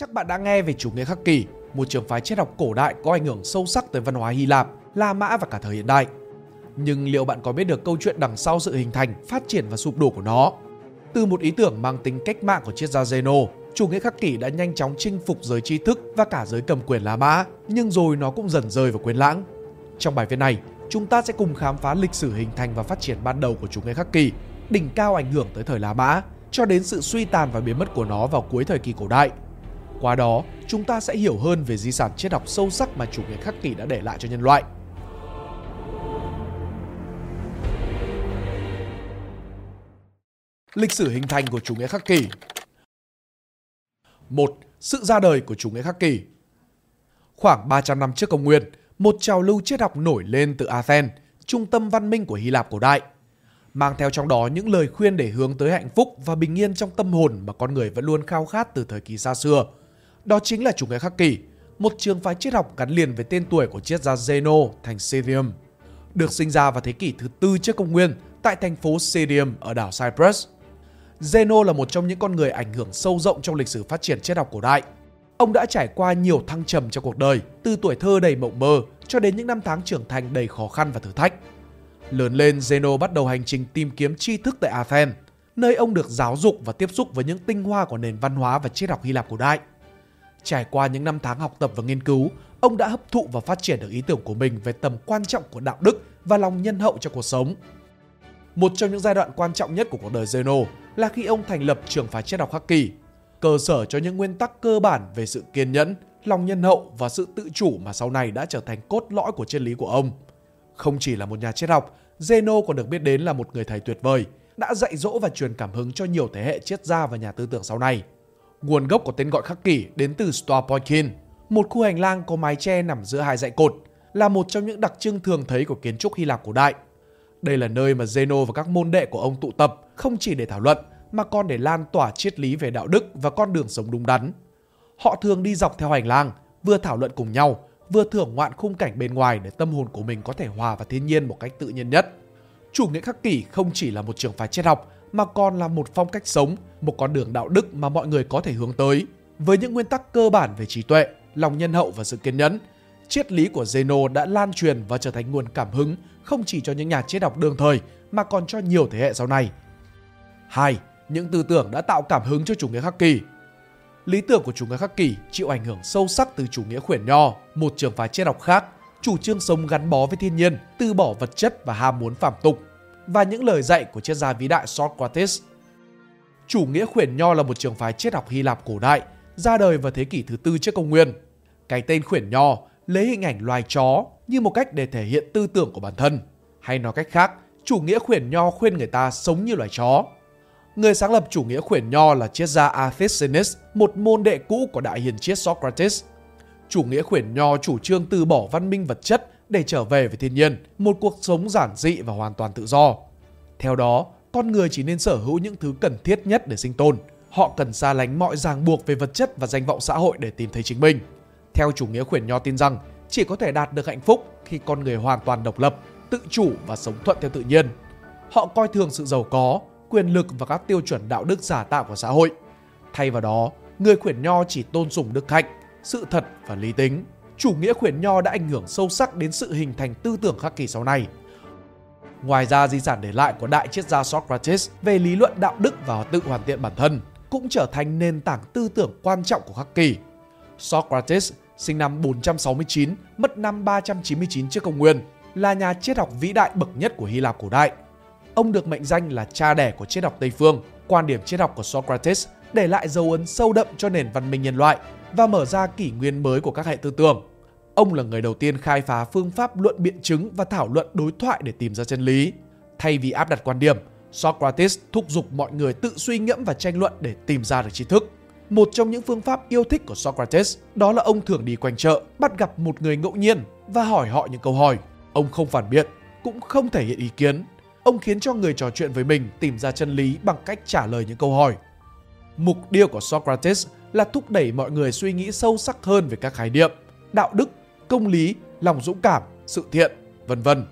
Chắc bạn đã nghe về chủ nghĩa khắc kỷ, một trường phái triết học cổ đại có ảnh hưởng sâu sắc tới văn hóa Hy Lạp, La Mã và cả thời hiện đại. Nhưng liệu bạn có biết được câu chuyện đằng sau sự hình thành, phát triển và sụp đổ của nó? Từ một ý tưởng mang tính cách mạng của triết gia Zeno, chủ nghĩa khắc kỷ đã nhanh chóng chinh phục giới tri thức và cả giới cầm quyền La Mã, nhưng rồi nó cũng dần rơi vào quên lãng. Trong bài viết này, chúng ta sẽ cùng khám phá lịch sử hình thành và phát triển ban đầu của chủ nghĩa khắc kỷ, đỉnh cao ảnh hưởng tới thời La Mã, cho đến sự suy tàn và biến mất của nó vào cuối thời kỳ cổ đại. Qua đó, chúng ta sẽ hiểu hơn về di sản triết học sâu sắc mà chủ nghĩa khắc kỷ đã để lại cho nhân loại. Lịch sử hình thành của chủ nghĩa khắc kỷ một Sự ra đời của chủ nghĩa khắc kỷ Khoảng 300 năm trước công nguyên, một trào lưu triết học nổi lên từ Athens, trung tâm văn minh của Hy Lạp cổ đại. Mang theo trong đó những lời khuyên để hướng tới hạnh phúc và bình yên trong tâm hồn mà con người vẫn luôn khao khát từ thời kỳ xa xưa. Đó chính là chủ nghĩa khắc kỷ, một trường phái triết học gắn liền với tên tuổi của triết gia Zeno thành Cerium. Được sinh ra vào thế kỷ thứ tư trước công nguyên tại thành phố Cerium ở đảo Cyprus. Zeno là một trong những con người ảnh hưởng sâu rộng trong lịch sử phát triển triết học cổ đại. Ông đã trải qua nhiều thăng trầm trong cuộc đời, từ tuổi thơ đầy mộng mơ cho đến những năm tháng trưởng thành đầy khó khăn và thử thách. Lớn lên, Zeno bắt đầu hành trình tìm kiếm tri thức tại Athens, nơi ông được giáo dục và tiếp xúc với những tinh hoa của nền văn hóa và triết học Hy Lạp cổ đại. Trải qua những năm tháng học tập và nghiên cứu, ông đã hấp thụ và phát triển được ý tưởng của mình về tầm quan trọng của đạo đức và lòng nhân hậu cho cuộc sống. Một trong những giai đoạn quan trọng nhất của cuộc đời Zeno là khi ông thành lập trường phái triết học Khắc Kỳ, cơ sở cho những nguyên tắc cơ bản về sự kiên nhẫn, lòng nhân hậu và sự tự chủ mà sau này đã trở thành cốt lõi của triết lý của ông. Không chỉ là một nhà triết học, Zeno còn được biết đến là một người thầy tuyệt vời, đã dạy dỗ và truyền cảm hứng cho nhiều thế hệ triết gia và nhà tư tưởng sau này. Nguồn gốc của tên gọi khắc kỷ đến từ Stopoikin, một khu hành lang có mái che nằm giữa hai dãy cột, là một trong những đặc trưng thường thấy của kiến trúc Hy Lạp cổ đại. Đây là nơi mà Zeno và các môn đệ của ông tụ tập không chỉ để thảo luận mà còn để lan tỏa triết lý về đạo đức và con đường sống đúng đắn. Họ thường đi dọc theo hành lang, vừa thảo luận cùng nhau, vừa thưởng ngoạn khung cảnh bên ngoài để tâm hồn của mình có thể hòa vào thiên nhiên một cách tự nhiên nhất. Chủ nghĩa khắc kỷ không chỉ là một trường phái triết học mà còn là một phong cách sống, một con đường đạo đức mà mọi người có thể hướng tới. Với những nguyên tắc cơ bản về trí tuệ, lòng nhân hậu và sự kiên nhẫn, triết lý của Zeno đã lan truyền và trở thành nguồn cảm hứng không chỉ cho những nhà triết học đương thời mà còn cho nhiều thế hệ sau này. 2. Những tư tưởng đã tạo cảm hứng cho chủ nghĩa khắc kỷ Lý tưởng của chủ nghĩa khắc kỷ chịu ảnh hưởng sâu sắc từ chủ nghĩa khuyển nho, một trường phái triết học khác, chủ trương sống gắn bó với thiên nhiên, từ bỏ vật chất và ham muốn phạm tục, và những lời dạy của triết gia vĩ đại Socrates. Chủ nghĩa khuyển nho là một trường phái triết học Hy Lạp cổ đại, ra đời vào thế kỷ thứ tư trước công nguyên. Cái tên khuyển nho lấy hình ảnh loài chó như một cách để thể hiện tư tưởng của bản thân. Hay nói cách khác, chủ nghĩa khuyển nho khuyên người ta sống như loài chó. Người sáng lập chủ nghĩa khuyển nho là triết gia Athenius, một môn đệ cũ của đại hiền triết Socrates. Chủ nghĩa khuyển nho chủ trương từ bỏ văn minh vật chất để trở về với thiên nhiên, một cuộc sống giản dị và hoàn toàn tự do. Theo đó, con người chỉ nên sở hữu những thứ cần thiết nhất để sinh tồn. Họ cần xa lánh mọi ràng buộc về vật chất và danh vọng xã hội để tìm thấy chính mình. Theo chủ nghĩa khuyển nho tin rằng, chỉ có thể đạt được hạnh phúc khi con người hoàn toàn độc lập, tự chủ và sống thuận theo tự nhiên. Họ coi thường sự giàu có, quyền lực và các tiêu chuẩn đạo đức giả tạo của xã hội. Thay vào đó, người khuyển nho chỉ tôn sùng đức hạnh, sự thật và lý tính. Chủ nghĩa khuyển nho đã ảnh hưởng sâu sắc đến sự hình thành tư tưởng khắc kỷ sau này. Ngoài ra, di sản để lại của đại triết gia Socrates về lý luận đạo đức và tự hoàn thiện bản thân cũng trở thành nền tảng tư tưởng quan trọng của khắc kỷ. Socrates sinh năm 469, mất năm 399 trước công nguyên, là nhà triết học vĩ đại bậc nhất của Hy Lạp cổ đại. Ông được mệnh danh là cha đẻ của triết học Tây phương. Quan điểm triết học của Socrates để lại dấu ấn sâu đậm cho nền văn minh nhân loại và mở ra kỷ nguyên mới của các hệ tư tưởng. Ông là người đầu tiên khai phá phương pháp luận biện chứng và thảo luận đối thoại để tìm ra chân lý. Thay vì áp đặt quan điểm, Socrates thúc giục mọi người tự suy ngẫm và tranh luận để tìm ra được tri thức. Một trong những phương pháp yêu thích của Socrates đó là ông thường đi quanh chợ, bắt gặp một người ngẫu nhiên và hỏi họ những câu hỏi. Ông không phản biện, cũng không thể hiện ý kiến. Ông khiến cho người trò chuyện với mình tìm ra chân lý bằng cách trả lời những câu hỏi. Mục tiêu của Socrates là thúc đẩy mọi người suy nghĩ sâu sắc hơn về các khái niệm đạo đức, công lý, lòng dũng cảm, sự thiện, vân vân.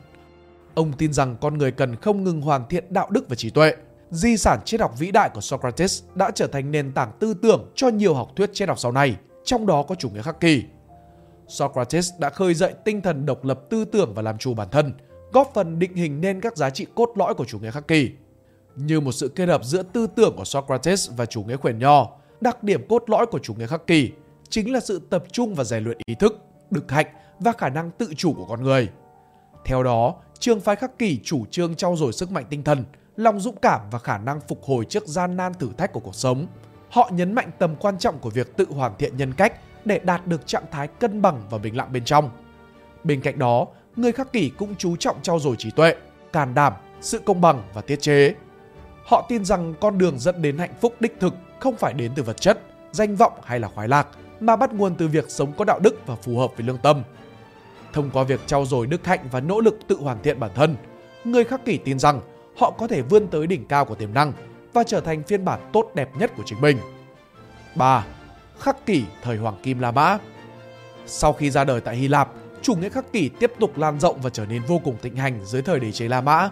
Ông tin rằng con người cần không ngừng hoàn thiện đạo đức và trí tuệ, di sản triết học vĩ đại của Socrates đã trở thành nền tảng tư tưởng cho nhiều học thuyết triết học sau này, trong đó có chủ nghĩa khắc kỷ. Socrates đã khơi dậy tinh thần độc lập tư tưởng và làm chủ bản thân, góp phần định hình nên các giá trị cốt lõi của chủ nghĩa khắc kỷ. Như một sự kết hợp giữa tư tưởng của Socrates và chủ nghĩa khuyển nho, đặc điểm cốt lõi của chủ nghĩa khắc kỷ chính là sự tập trung và rèn luyện ý thức, đức hạnh và khả năng tự chủ của con người. Theo đó, trường phái khắc kỷ chủ trương trau dồi sức mạnh tinh thần, lòng dũng cảm và khả năng phục hồi trước gian nan thử thách của cuộc sống. Họ nhấn mạnh tầm quan trọng của việc tự hoàn thiện nhân cách để đạt được trạng thái cân bằng và bình lặng bên trong. Bên cạnh đó, người khắc kỷ cũng chú trọng trau dồi trí tuệ, can đảm, sự công bằng và tiết chế. Họ tin rằng con đường dẫn đến hạnh phúc đích thực không phải đến từ vật chất, danh vọng hay là khoái lạc, mà bắt nguồn từ việc sống có đạo đức và phù hợp với lương tâm. Thông qua việc trau dồi đức hạnh và nỗ lực tự hoàn thiện bản thân, người khắc kỷ tin rằng họ có thể vươn tới đỉnh cao của tiềm năng và trở thành phiên bản tốt đẹp nhất của chính mình. 3. Khắc kỷ thời Hoàng Kim La Mã Sau khi ra đời tại Hy Lạp, chủ nghĩa khắc kỷ tiếp tục lan rộng và trở nên vô cùng thịnh hành dưới thời đế chế La Mã.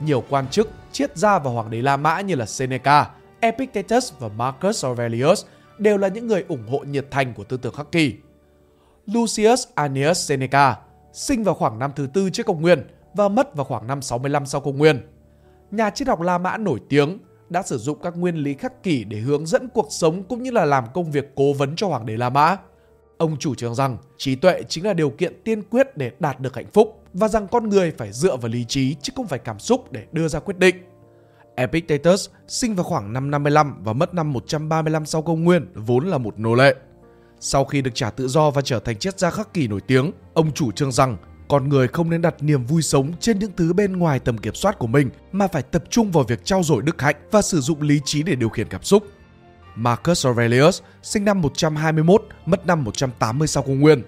Nhiều quan chức, triết gia và hoàng đế La Mã như là Seneca, Epictetus và Marcus Aurelius đều là những người ủng hộ nhiệt thành của tư tưởng khắc kỷ. Lucius Annius Seneca sinh vào khoảng năm thứ tư trước công nguyên và mất vào khoảng năm 65 sau công nguyên. Nhà triết học La Mã nổi tiếng đã sử dụng các nguyên lý khắc kỷ để hướng dẫn cuộc sống cũng như là làm công việc cố vấn cho hoàng đế La Mã. Ông chủ trương rằng trí tuệ chính là điều kiện tiên quyết để đạt được hạnh phúc và rằng con người phải dựa vào lý trí chứ không phải cảm xúc để đưa ra quyết định. Epictetus sinh vào khoảng năm 55 và mất năm 135 sau công nguyên, vốn là một nô lệ. Sau khi được trả tự do và trở thành triết gia khắc kỷ nổi tiếng, ông chủ trương rằng con người không nên đặt niềm vui sống trên những thứ bên ngoài tầm kiểm soát của mình mà phải tập trung vào việc trao dồi đức hạnh và sử dụng lý trí để điều khiển cảm xúc. Marcus Aurelius sinh năm 121, mất năm 180 sau công nguyên.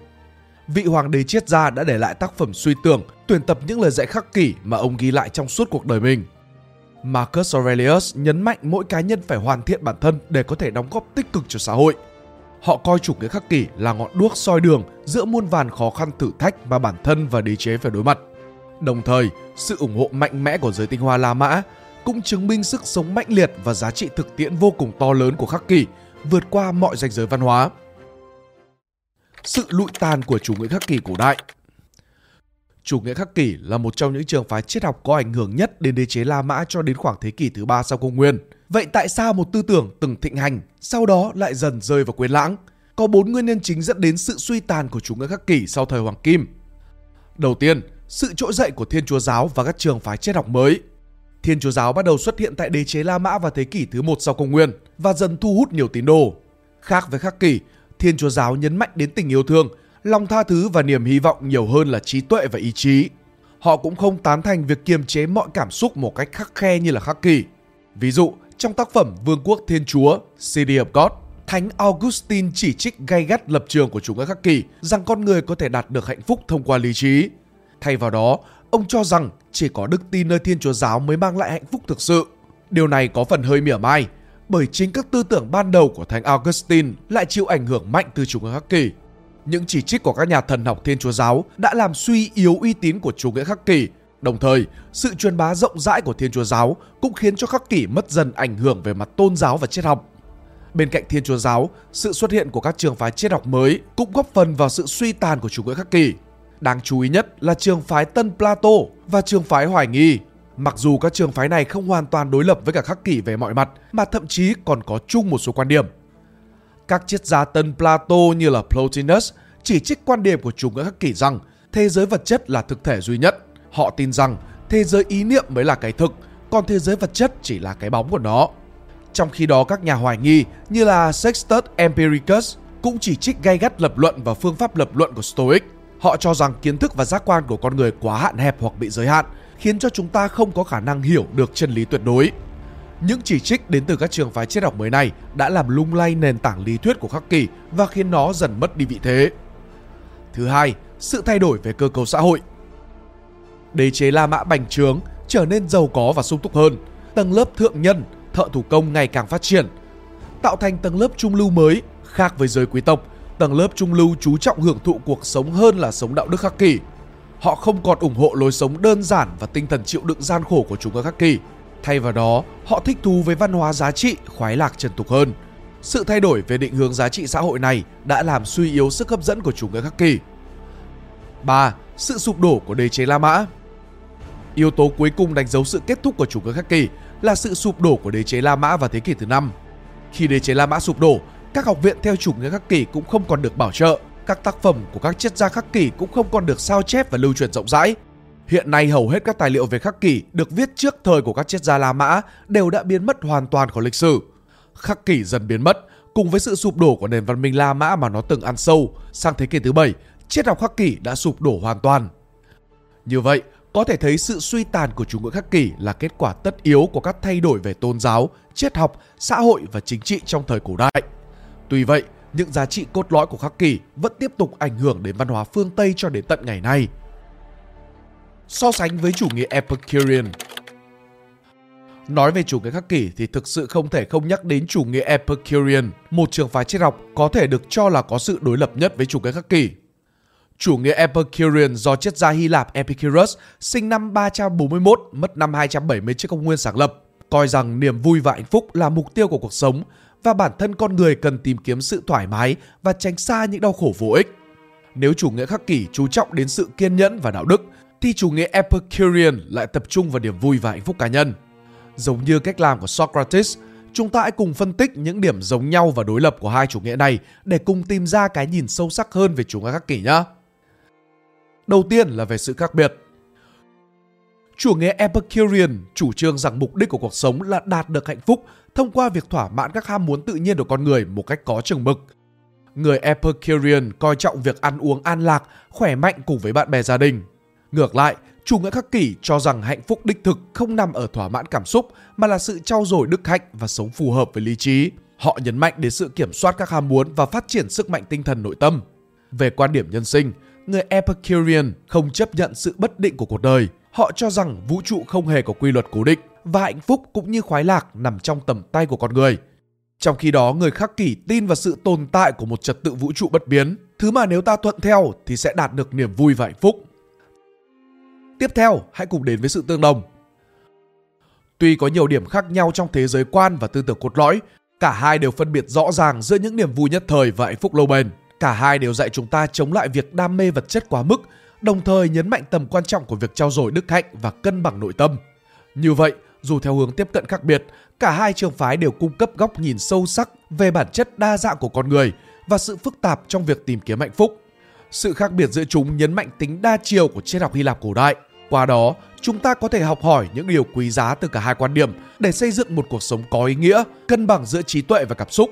Vị hoàng đế triết gia đã để lại tác phẩm suy tưởng, tuyển tập những lời dạy khắc kỷ mà ông ghi lại trong suốt cuộc đời mình. Marcus Aurelius nhấn mạnh mỗi cá nhân phải hoàn thiện bản thân để có thể đóng góp tích cực cho xã hội. Họ coi chủ nghĩa khắc kỷ là ngọn đuốc soi đường giữa muôn vàn khó khăn thử thách mà bản thân và đế chế phải đối mặt. Đồng thời, sự ủng hộ mạnh mẽ của giới tinh hoa La Mã cũng chứng minh sức sống mãnh liệt và giá trị thực tiễn vô cùng to lớn của khắc kỷ, vượt qua mọi ranh giới văn hóa. Sự lụi tàn của chủ nghĩa khắc kỷ cổ đại Chủ nghĩa khắc kỷ là một trong những trường phái triết học có ảnh hưởng nhất đến đế chế La Mã cho đến khoảng thế kỷ thứ ba sau công nguyên. Vậy tại sao một tư tưởng từng thịnh hành, sau đó lại dần rơi vào quên lãng? Có bốn nguyên nhân chính dẫn đến sự suy tàn của chủ nghĩa khắc kỷ sau thời Hoàng Kim. Đầu tiên, sự trỗi dậy của Thiên Chúa giáo và các trường phái triết học mới. Thiên Chúa giáo bắt đầu xuất hiện tại đế chế La Mã vào thế kỷ thứ một sau công nguyên và dần thu hút nhiều tín đồ. Khác với khắc kỷ, Thiên Chúa giáo nhấn mạnh đến tình yêu thương, lòng tha thứ và niềm hy vọng nhiều hơn là trí tuệ và ý chí. Họ cũng không tán thành việc kiềm chế mọi cảm xúc một cách khắc khe như là khắc kỷ. Ví dụ, trong tác phẩm Vương quốc Thiên Chúa, City of God, Thánh Augustine chỉ trích gay gắt lập trường của chủ nghĩa khắc kỷ rằng con người có thể đạt được hạnh phúc thông qua lý trí. Thay vào đó, ông cho rằng chỉ có đức tin nơi Thiên Chúa giáo mới mang lại hạnh phúc thực sự. Điều này có phần hơi mỉa mai, bởi chính các tư tưởng ban đầu của Thánh Augustine lại chịu ảnh hưởng mạnh từ chủ nghĩa khắc kỷ. Những chỉ trích của các nhà thần học Thiên Chúa giáo đã làm suy yếu uy tín của chủ nghĩa khắc kỷ Đồng thời, sự truyền bá rộng rãi của Thiên Chúa giáo cũng khiến cho khắc kỷ mất dần ảnh hưởng về mặt tôn giáo và triết học. Bên cạnh Thiên Chúa giáo, sự xuất hiện của các trường phái triết học mới cũng góp phần vào sự suy tàn của chủ nghĩa khắc kỷ. Đáng chú ý nhất là trường phái Tân Plato và trường phái Hoài nghi. Mặc dù các trường phái này không hoàn toàn đối lập với cả khắc kỷ về mọi mặt, mà thậm chí còn có chung một số quan điểm. Các triết gia Tân Plato như là Plotinus chỉ trích quan điểm của chủ nghĩa khắc kỷ rằng thế giới vật chất là thực thể duy nhất. Họ tin rằng thế giới ý niệm mới là cái thực, còn thế giới vật chất chỉ là cái bóng của nó. Trong khi đó các nhà hoài nghi như là Sextus Empiricus cũng chỉ trích gay gắt lập luận và phương pháp lập luận của Stoic. Họ cho rằng kiến thức và giác quan của con người quá hạn hẹp hoặc bị giới hạn, khiến cho chúng ta không có khả năng hiểu được chân lý tuyệt đối. Những chỉ trích đến từ các trường phái triết học mới này đã làm lung lay nền tảng lý thuyết của khắc kỷ và khiến nó dần mất đi vị thế. Thứ hai, sự thay đổi về cơ cấu xã hội. Đế chế La Mã bành trướng, trở nên giàu có và sung túc hơn. Tầng lớp thượng nhân, thợ thủ công ngày càng phát triển, tạo thành tầng lớp trung lưu mới, khác với giới quý tộc. Tầng lớp trung lưu chú trọng hưởng thụ cuộc sống hơn là sống đạo đức khắc kỷ. Họ không còn ủng hộ lối sống đơn giản và tinh thần chịu đựng gian khổ của chúng ở khắc kỷ. Thay vào đó, họ thích thú với văn hóa giá trị, khoái lạc trần tục hơn. Sự thay đổi về định hướng giá trị xã hội này đã làm suy yếu sức hấp dẫn của chủ nghĩa khắc kỷ. 3. Sự sụp đổ của đế chế La Mã Yếu tố cuối cùng đánh dấu sự kết thúc của chủ nghĩa khắc kỷ là sự sụp đổ của đế chế La Mã vào thế kỷ thứ 5. Khi đế chế La Mã sụp đổ, các học viện theo chủ nghĩa khắc kỷ cũng không còn được bảo trợ, các tác phẩm của các triết gia khắc kỷ cũng không còn được sao chép và lưu truyền rộng rãi. Hiện nay hầu hết các tài liệu về khắc kỷ được viết trước thời của các triết gia La Mã đều đã biến mất hoàn toàn khỏi lịch sử. Khắc kỷ dần biến mất, cùng với sự sụp đổ của nền văn minh La Mã mà nó từng ăn sâu, sang thế kỷ thứ bảy, triết học khắc kỷ đã sụp đổ hoàn toàn. Như vậy, có thể thấy sự suy tàn của chủ nghĩa khắc kỷ là kết quả tất yếu của các thay đổi về tôn giáo, triết học, xã hội và chính trị trong thời cổ đại. Tuy vậy, những giá trị cốt lõi của khắc kỷ vẫn tiếp tục ảnh hưởng đến văn hóa phương Tây cho đến tận ngày nay. So sánh với chủ nghĩa Epicurean Nói về chủ nghĩa khắc kỷ thì thực sự không thể không nhắc đến chủ nghĩa Epicurean, một trường phái triết học có thể được cho là có sự đối lập nhất với chủ nghĩa khắc kỷ. Chủ nghĩa Epicurean do triết gia Hy Lạp Epicurus sinh năm 341, mất năm 270 trước công nguyên sáng lập, coi rằng niềm vui và hạnh phúc là mục tiêu của cuộc sống và bản thân con người cần tìm kiếm sự thoải mái và tránh xa những đau khổ vô ích. Nếu chủ nghĩa khắc kỷ chú trọng đến sự kiên nhẫn và đạo đức, thì chủ nghĩa Epicurean lại tập trung vào niềm vui và hạnh phúc cá nhân. Giống như cách làm của Socrates, chúng ta hãy cùng phân tích những điểm giống nhau và đối lập của hai chủ nghĩa này để cùng tìm ra cái nhìn sâu sắc hơn về chủ nghĩa khắc kỷ nhé. Đầu tiên là về sự khác biệt. Chủ nghĩa Epicurean chủ trương rằng mục đích của cuộc sống là đạt được hạnh phúc thông qua việc thỏa mãn các ham muốn tự nhiên của con người một cách có chừng mực. Người Epicurean coi trọng việc ăn uống an lạc, khỏe mạnh cùng với bạn bè gia đình. Ngược lại, chủ nghĩa khắc kỷ cho rằng hạnh phúc đích thực không nằm ở thỏa mãn cảm xúc mà là sự trau dồi đức hạnh và sống phù hợp với lý trí. Họ nhấn mạnh đến sự kiểm soát các ham muốn và phát triển sức mạnh tinh thần nội tâm. Về quan điểm nhân sinh, người Epicurean không chấp nhận sự bất định của cuộc đời. Họ cho rằng vũ trụ không hề có quy luật cố định và hạnh phúc cũng như khoái lạc nằm trong tầm tay của con người. Trong khi đó, người khắc kỷ tin vào sự tồn tại của một trật tự vũ trụ bất biến, thứ mà nếu ta thuận theo thì sẽ đạt được niềm vui và hạnh phúc. Tiếp theo, hãy cùng đến với sự tương đồng. Tuy có nhiều điểm khác nhau trong thế giới quan và tư tưởng cốt lõi, cả hai đều phân biệt rõ ràng giữa những niềm vui nhất thời và hạnh phúc lâu bền. Cả hai đều dạy chúng ta chống lại việc đam mê vật chất quá mức, đồng thời nhấn mạnh tầm quan trọng của việc trao dồi đức hạnh và cân bằng nội tâm. Như vậy, dù theo hướng tiếp cận khác biệt, cả hai trường phái đều cung cấp góc nhìn sâu sắc về bản chất đa dạng của con người và sự phức tạp trong việc tìm kiếm hạnh phúc. Sự khác biệt giữa chúng nhấn mạnh tính đa chiều của triết học Hy Lạp cổ đại. Qua đó, chúng ta có thể học hỏi những điều quý giá từ cả hai quan điểm để xây dựng một cuộc sống có ý nghĩa, cân bằng giữa trí tuệ và cảm xúc.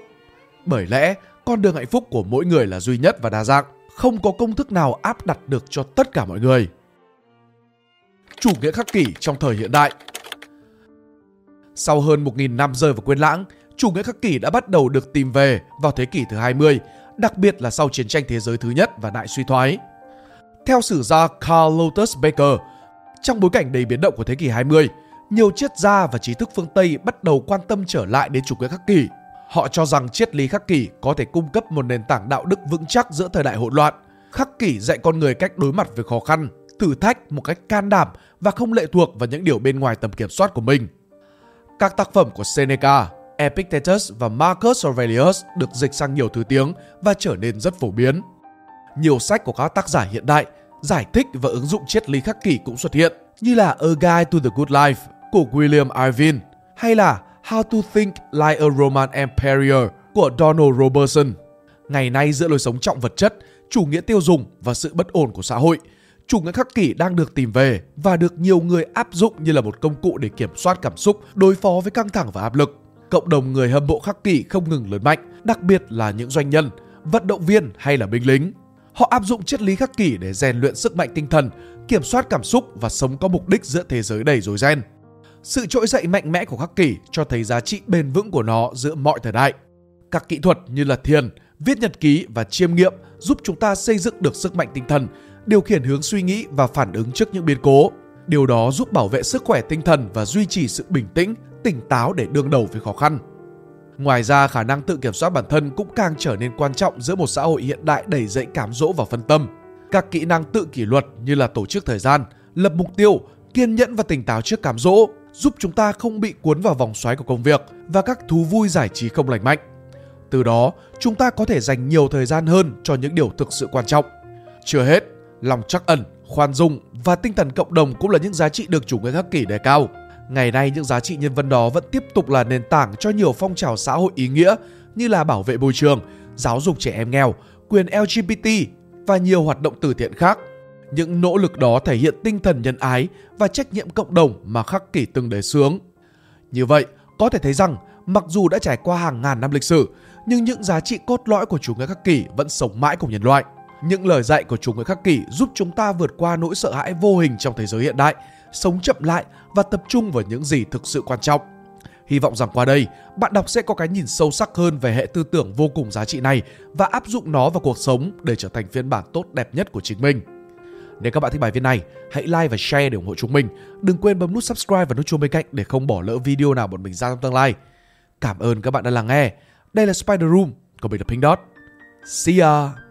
Bởi lẽ, con đường hạnh phúc của mỗi người là duy nhất và đa dạng, không có công thức nào áp đặt được cho tất cả mọi người. Chủ nghĩa khắc kỷ trong thời hiện đại Sau hơn 1.000 năm rơi vào quên lãng, chủ nghĩa khắc kỷ đã bắt đầu được tìm về vào thế kỷ thứ 20, đặc biệt là sau chiến tranh thế giới thứ nhất và đại suy thoái. Theo sử gia Carl Lotus Baker, trong bối cảnh đầy biến động của thế kỷ 20, nhiều triết gia và trí thức phương Tây bắt đầu quan tâm trở lại đến chủ nghĩa khắc kỷ Họ cho rằng triết lý khắc kỷ có thể cung cấp một nền tảng đạo đức vững chắc giữa thời đại hỗn loạn. Khắc kỷ dạy con người cách đối mặt với khó khăn, thử thách một cách can đảm và không lệ thuộc vào những điều bên ngoài tầm kiểm soát của mình. Các tác phẩm của Seneca, Epictetus và Marcus Aurelius được dịch sang nhiều thứ tiếng và trở nên rất phổ biến. Nhiều sách của các tác giả hiện đại giải thích và ứng dụng triết lý khắc kỷ cũng xuất hiện như là A Guide to the Good Life của William Irvine hay là How to Think Like a Roman Emperor của Donald Robertson. Ngày nay giữa lối sống trọng vật chất, chủ nghĩa tiêu dùng và sự bất ổn của xã hội, chủ nghĩa khắc kỷ đang được tìm về và được nhiều người áp dụng như là một công cụ để kiểm soát cảm xúc, đối phó với căng thẳng và áp lực. Cộng đồng người hâm mộ khắc kỷ không ngừng lớn mạnh, đặc biệt là những doanh nhân, vận động viên hay là binh lính. Họ áp dụng triết lý khắc kỷ để rèn luyện sức mạnh tinh thần, kiểm soát cảm xúc và sống có mục đích giữa thế giới đầy rối ren. Sự trỗi dậy mạnh mẽ của khắc kỷ cho thấy giá trị bền vững của nó giữa mọi thời đại. Các kỹ thuật như là thiền, viết nhật ký và chiêm nghiệm giúp chúng ta xây dựng được sức mạnh tinh thần, điều khiển hướng suy nghĩ và phản ứng trước những biến cố. Điều đó giúp bảo vệ sức khỏe tinh thần và duy trì sự bình tĩnh, tỉnh táo để đương đầu với khó khăn. Ngoài ra, khả năng tự kiểm soát bản thân cũng càng trở nên quan trọng giữa một xã hội hiện đại đầy dẫy cám dỗ và phân tâm. Các kỹ năng tự kỷ luật như là tổ chức thời gian, lập mục tiêu, kiên nhẫn và tỉnh táo trước cám dỗ giúp chúng ta không bị cuốn vào vòng xoáy của công việc và các thú vui giải trí không lành mạnh. Từ đó, chúng ta có thể dành nhiều thời gian hơn cho những điều thực sự quan trọng. Chưa hết, lòng trắc ẩn, khoan dung và tinh thần cộng đồng cũng là những giá trị được chủ nghĩa khắc kỷ đề cao. Ngày nay những giá trị nhân văn đó vẫn tiếp tục là nền tảng cho nhiều phong trào xã hội ý nghĩa như là bảo vệ môi trường, giáo dục trẻ em nghèo, quyền LGBT và nhiều hoạt động từ thiện khác. Những nỗ lực đó thể hiện tinh thần nhân ái và trách nhiệm cộng đồng mà khắc kỷ từng đề xướng. Như vậy, có thể thấy rằng mặc dù đã trải qua hàng ngàn năm lịch sử, nhưng những giá trị cốt lõi của chủ nghĩa khắc kỷ vẫn sống mãi cùng nhân loại. Những lời dạy của chủ nghĩa khắc kỷ giúp chúng ta vượt qua nỗi sợ hãi vô hình trong thế giới hiện đại, sống chậm lại và tập trung vào những gì thực sự quan trọng. Hy vọng rằng qua đây, bạn đọc sẽ có cái nhìn sâu sắc hơn về hệ tư tưởng vô cùng giá trị này và áp dụng nó vào cuộc sống để trở thành phiên bản tốt đẹp nhất của chính mình. Nếu các bạn thích bài viết này, hãy like và share để ủng hộ chúng mình. Đừng quên bấm nút subscribe và nút chuông bên cạnh để không bỏ lỡ video nào bọn mình ra trong tương lai. Cảm ơn các bạn đã lắng nghe. Đây là Spider Room, còn mình là Pink Dot. See ya!